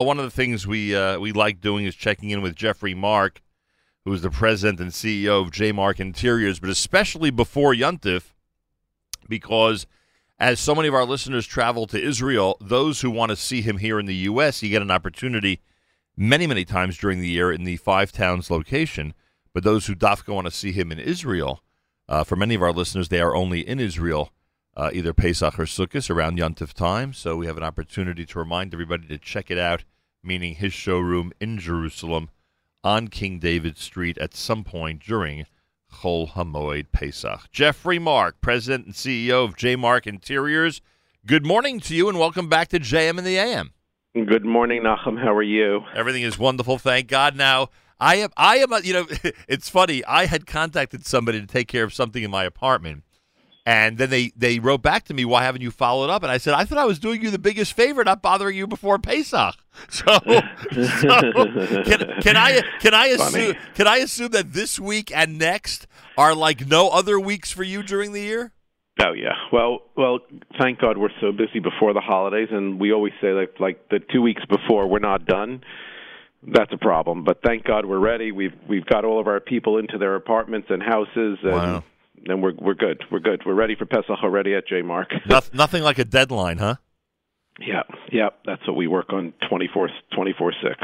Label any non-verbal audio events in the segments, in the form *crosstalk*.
One of the things we uh, we like doing is checking in with Jeffrey Mark, who is the president and CEO of J Mark Interiors, but especially before Yuntif, because as so many of our listeners travel to Israel, those who want to see him here in the U.S., you get an opportunity many, many times during the year in the Five Towns location. But those who dafka want to see him in Israel, uh, for many of our listeners, they are only in Israel uh, either Pesach or Sukkot around Yontif time. So we have an opportunity to remind everybody to check it out, meaning his showroom in Jerusalem on King David Street at some point during Chol Hamoed Pesach. Jeffrey Mark, President and CEO of J Mark Interiors. Good morning to you and welcome back to JM in the AM. Good morning, Nachum. How are you? Everything is wonderful, thank God. Now, I am, I am, you know, *laughs* it's funny. I had contacted somebody to take care of something in my apartment, and then they, they wrote back to me, why haven't you followed up? And I said, I thought I was doing you the biggest favor, not bothering you before Pesach. *laughs* So, so can, can, I can I assume can I assume that this week and next are like no other weeks for you during the year? Oh yeah. Well, well, thank God we're so busy before the holidays, and we always say like like the two weeks before we're not done. That's a problem, but thank God we're ready. We've we've got all of our people into their apartments and houses, and Wow. And we're we're good. We're good. We're ready for Pesach already at J Mark. *laughs* Noth- nothing like a deadline, huh? yeah, yeah. That's what we work on 24 24 six.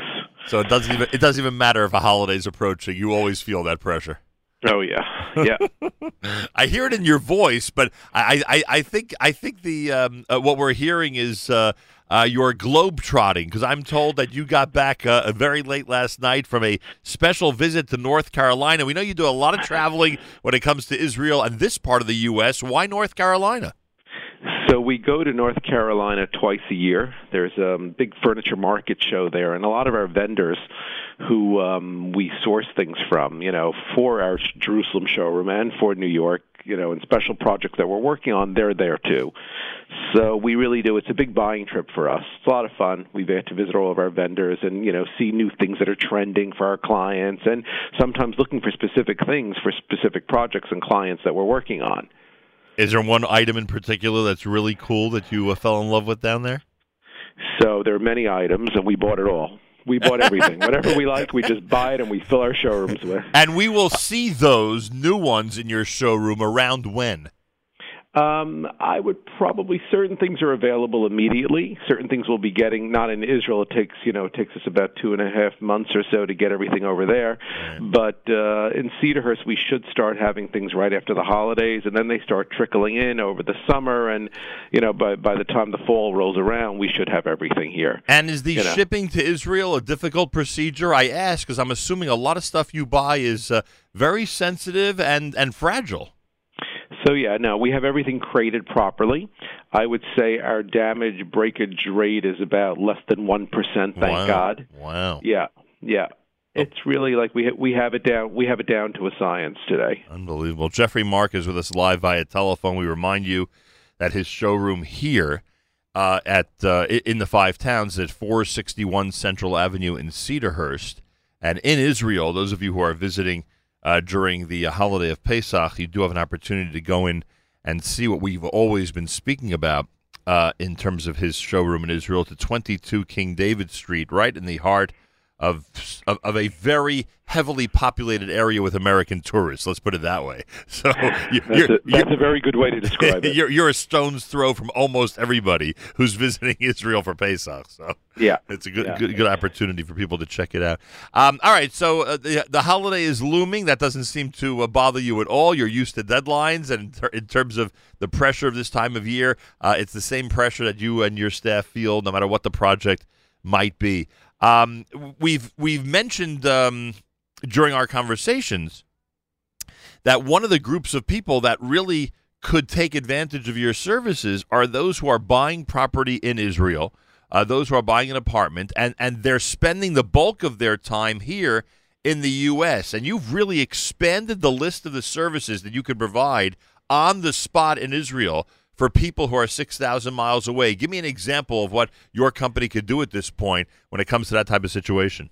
So it doesn't even it doesn't even matter if a holiday's approaching. You always feel that pressure. Oh yeah, yeah. *laughs* I hear it in your voice, but I, I, I think I think the um, uh, what we're hearing is uh, uh, your globe trotting because I'm told that you got back uh, very late last night from a special visit to North Carolina. We know you do a lot of *laughs* traveling when it comes to Israel and this part of the U.S. Why North Carolina? So we go to North Carolina twice a year. There's a um, big furniture market show there, and a lot of our vendors who um, we source things from, you know, for our Jerusalem showroom and for New York, you know, and special projects that we're working on, they're there too. So we really do. It's a big buying trip for us. It's a lot of fun. We get to visit all of our vendors and you know see new things that are trending for our clients, and sometimes looking for specific things for specific projects and clients that we're working on. Is there one item in particular that's really cool that you uh, fell in love with down there? So there are many items, and we bought it all. We bought everything. Whatever we like, we just buy it and we fill our showrooms with. And we will see those new ones in your showroom around when? Um, I would probably certain things are available immediately. Certain things we'll be getting not in Israel. It takes you know it takes us about two and a half months or so to get everything over there. But uh, in Cedarhurst, we should start having things right after the holidays, and then they start trickling in over the summer. And you know by by the time the fall rolls around, we should have everything here. And is the You know. shipping to Israel a difficult procedure? I ask because I'm assuming a lot of stuff you buy is uh, very sensitive and, and fragile. So yeah, no, we have everything crated properly. I would say our damage breakage rate is about less than one percent. Thank Wow. God. Wow. Yeah, yeah. It's really like we we have it down. We have it down to a science today. Unbelievable. Jeffrey Mark is with us live via telephone. We remind you that his showroom here uh, at uh, in the Five Towns at 461 Central Avenue in Cedarhurst. And in Israel, those of you who are visiting uh, during the holiday of Pesach, you do have an opportunity to go in and see what we've always been speaking about uh, in terms of his showroom in Israel to 22 King David Street, right in the heart of, of of a very heavily populated area with American tourists. Let's put it that way. *laughs* So That's, you're, a, that's a very good way to describe *laughs* it. you're, you're a stone's throw from almost everybody who's visiting *laughs* Israel for Pesach. So Yeah. it's a good Yeah. good, good opportunity for people to check it out. Um, all right, so uh, the the holiday is looming. That doesn't seem to uh, bother you at all. You're used to deadlines, and in, ter- in terms of the pressure of this time of year, uh, it's the same pressure that you and your staff feel, no matter what the project might be. Um, we've we've mentioned um, during our conversations that one of the groups of people that really could take advantage of your services are those who are buying property in Israel, uh, those who are buying an apartment, and, and they're spending the bulk of their time here in the U.S. And you've really expanded the list of the services that you could provide on the spot in Israel for people who are 6,000 miles away. Give me an example of what your company could do at this point when it comes to that type of situation.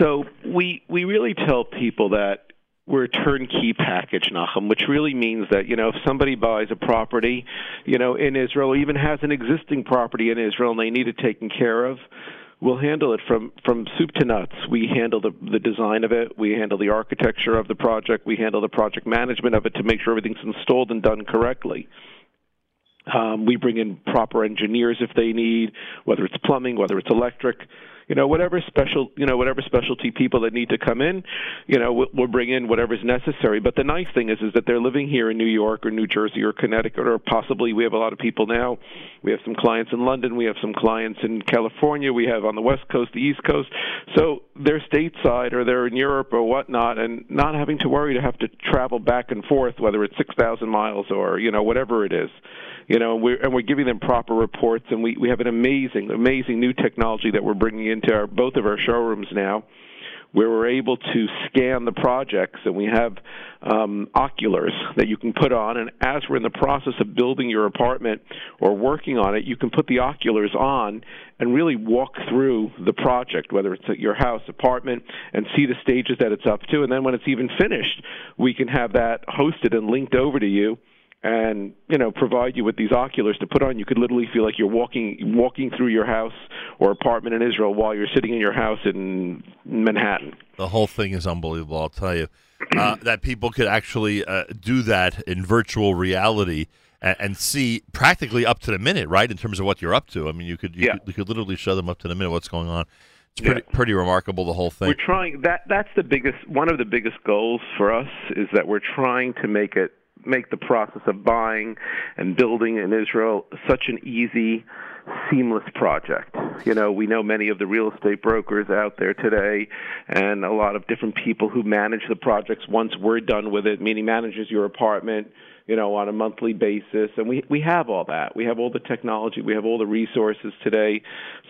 So we we really tell people that we're a turnkey package, Nachum, which really means that you know if somebody buys a property, you know, in Israel, even has an existing property in Israel, and they need it taken care of, we'll handle it from from soup to nuts. We handle the the design of it, we handle the architecture of the project, we handle the project management of it to make sure everything's installed and done correctly. Um, we bring in proper engineers if they need, whether it's plumbing, whether it's electric you know whatever special you know whatever specialty people that need to come in you know we'll, we'll bring in whatever's necessary. But the nice thing is is that they're living here in New York or New Jersey or Connecticut or possibly we have a lot of people now. We have some clients in London. We have some clients in California. We have on the west coast the east coast. So they're stateside or they're in Europe or whatnot and not having to worry to have to travel back and forth whether it's 6,000 miles or you know whatever it is you know, and we're, and we're giving them proper reports, and we, we have an amazing, amazing new technology that we're bringing into our, both of our showrooms now, where we're able to scan the projects, and we have um, oculars that you can put on, and as we're in the process of building your apartment or working on it, you can put the oculars on and really walk through the project, whether it's at your house, apartment, and see the stages that it's up to, and then when it's even finished, we can have that hosted and linked over to you and you know provide you with these oculars to put on you could literally feel like you're walking walking through your house or apartment in Israel while you're sitting in your house in Manhattan the whole thing is unbelievable I'll tell you uh, that people could actually uh, do that in virtual reality and, and, see practically up to the minute right in terms of what you're up to I mean you could you, yeah. could, you could literally show them up to the minute what's going on it's pretty yeah. pretty remarkable the whole thing. We're trying that that's the biggest one of the biggest goals for us is that we're trying to make it make the process of buying and building in Israel such an easy, seamless project. You know, we know many of the real estate brokers out there today and a lot of different people who manage the projects once we're done with it, meaning manages your apartment, you know, on a monthly basis. And we we have all that. We have all the technology. We have all the resources today.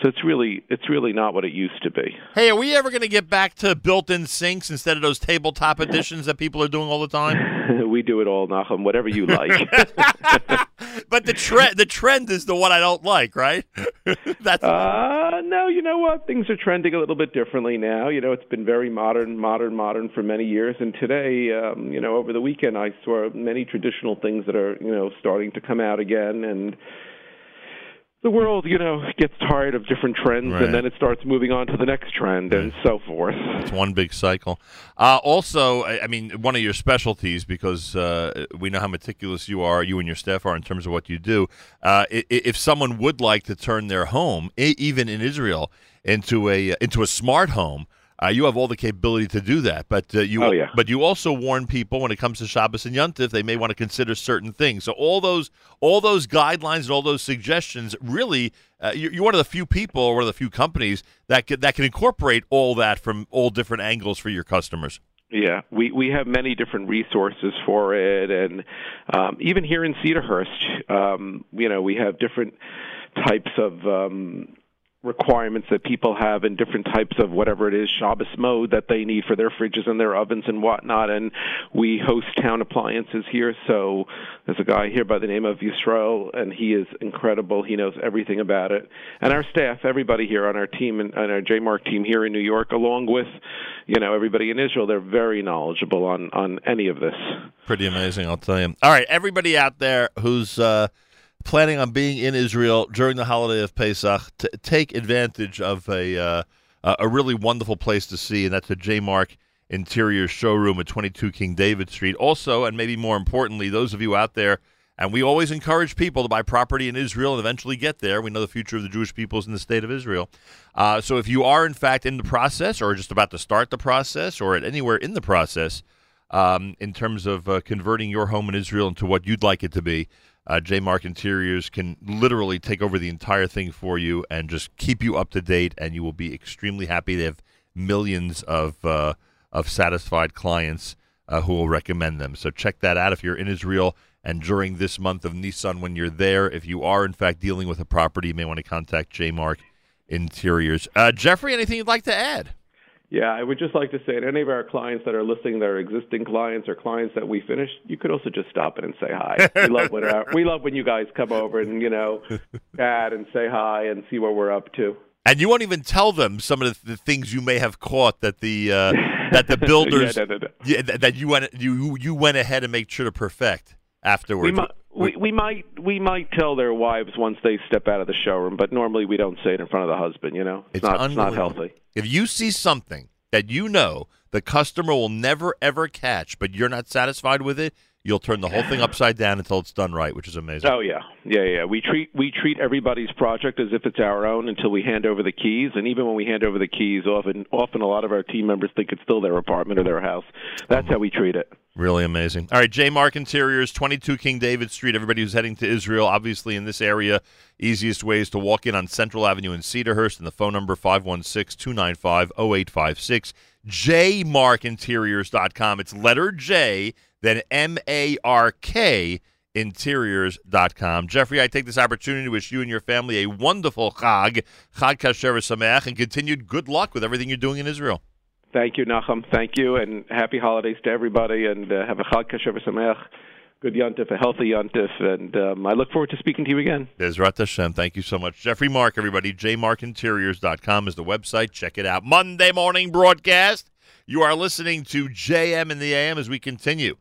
So it's really it's really not what it used to be. Hey, are we ever going to get back to built-in sinks instead of those tabletop *laughs* additions that people are doing all the time? *laughs* we do it all, Nachum. Whatever you like. *laughs* but the trend the trend is the one I don't like, right? *laughs* That's uh, no. You know what? Things are trending a little bit differently now. You know, it's been very modern, modern, modern for many years, and today, um, you know, over the weekend, I saw many traditional things that are you know starting to come out again, and the world, you know, gets tired of different trends, right. and then it starts moving on to the next trend, right. and so forth. It's one big cycle. Uh, also, I mean, one of your specialties, because uh, we know how meticulous you are, you and your staff are in terms of what you do. Uh, if someone would like to turn their home, even in Israel, into a into a smart home. Uh, you have all the capability to do that, but uh, you oh, yeah. but you also warn people when it comes to Shabbos and Yontif, they may want to consider certain things. So all those all those guidelines and all those suggestions, really, uh, you're, you're, one of the few people or one of the few companies that can, that can incorporate all that from all different angles for your customers. Yeah, we we have many different resources for it, and um, even here in Cedarhurst, um, you know, we have different types of um, requirements that people have in different types of whatever it is Shabbos mode that they need for their fridges and their ovens and whatnot. And we host town appliances here. So there's a guy here by the name of Yisrael, and he is incredible. He knows everything about it. And our staff, everybody here on our team and, and our JMark team here in New York, along with you know everybody in Israel, they're very knowledgeable on on any of this. Pretty amazing, I'll tell you. All right, everybody out there who's uh, planning on being in Israel during the holiday of Pesach, to take advantage of a uh, a really wonderful place to see, and that's the J Mark Interior Showroom at 22 King David Street. Also, and maybe more importantly, those of you out there, and we always encourage people to buy property in Israel and eventually get there. We know the future of the Jewish people is in the state of Israel. Uh, so if you are, in fact, in the process or just about to start the process or at anywhere in the process, um, in terms of uh, converting your home in Israel into what you'd like it to be, uh, J Mark Interiors can literally take over the entire thing for you and just keep you up to date, and you will be extremely happy. They have millions of uh, of satisfied clients uh, who will recommend them. So check that out if you're in Israel and during this month of Nissan when you're there. If you are in fact dealing with a property, you may want to contact J Mark Interiors. Uh, Jeffrey, anything you'd like to add? Yeah, I would just like to say to any of our clients that are listening, that are existing clients or clients that we finished, you could also just stop in and say hi. We love when our, we love when you guys come over and you know, add and say hi and see what we're up to. And you won't even tell them some of the, the things you may have caught that the uh, that the *laughs* builders yeah, no, no, no. Yeah, that you went you you went ahead and made sure to perfect. Afterwards. We might, we, we might we might tell their wives once they step out of the showroom, but normally we don't say it in front of the husband. You know, It's not it's not healthy. If you see something that you know the customer will never ever catch, but you're not satisfied with it, you'll turn the whole thing upside down until it's done right, which is amazing. Oh yeah, yeah, yeah. We treat we treat everybody's project as if it's our own until we hand over the keys, and even when we hand over the keys, often often a lot of our team members think it's still their apartment or their house. That's how we treat it. Really amazing. All right, J Mark Interiors, 22 King David Street. Everybody who's heading to Israel, obviously in this area, easiest way is to walk in on Central Avenue in Cedarhurst, and the phone number 516-295-0856. JMarkinteriors.com. It's letter J, then M-A-R-K interiors.com. Jeffrey, I take this opportunity to wish you and your family a wonderful Chag, Chag Kasher Sameach, and continued good luck with everything you're doing in Israel. Thank you, Nachum. Thank you, and happy holidays to everybody, and uh, have a Chag Kasher V'Sameach. Good Yontif, a healthy Yontif, and um, I look forward to speaking to you again. Bezrat Hashem. Thank you so much. Jeffrey Mark, everybody. jmarkinteriors.com is the website. Check it out. Monday morning broadcast. You are listening to JM in the AM as we continue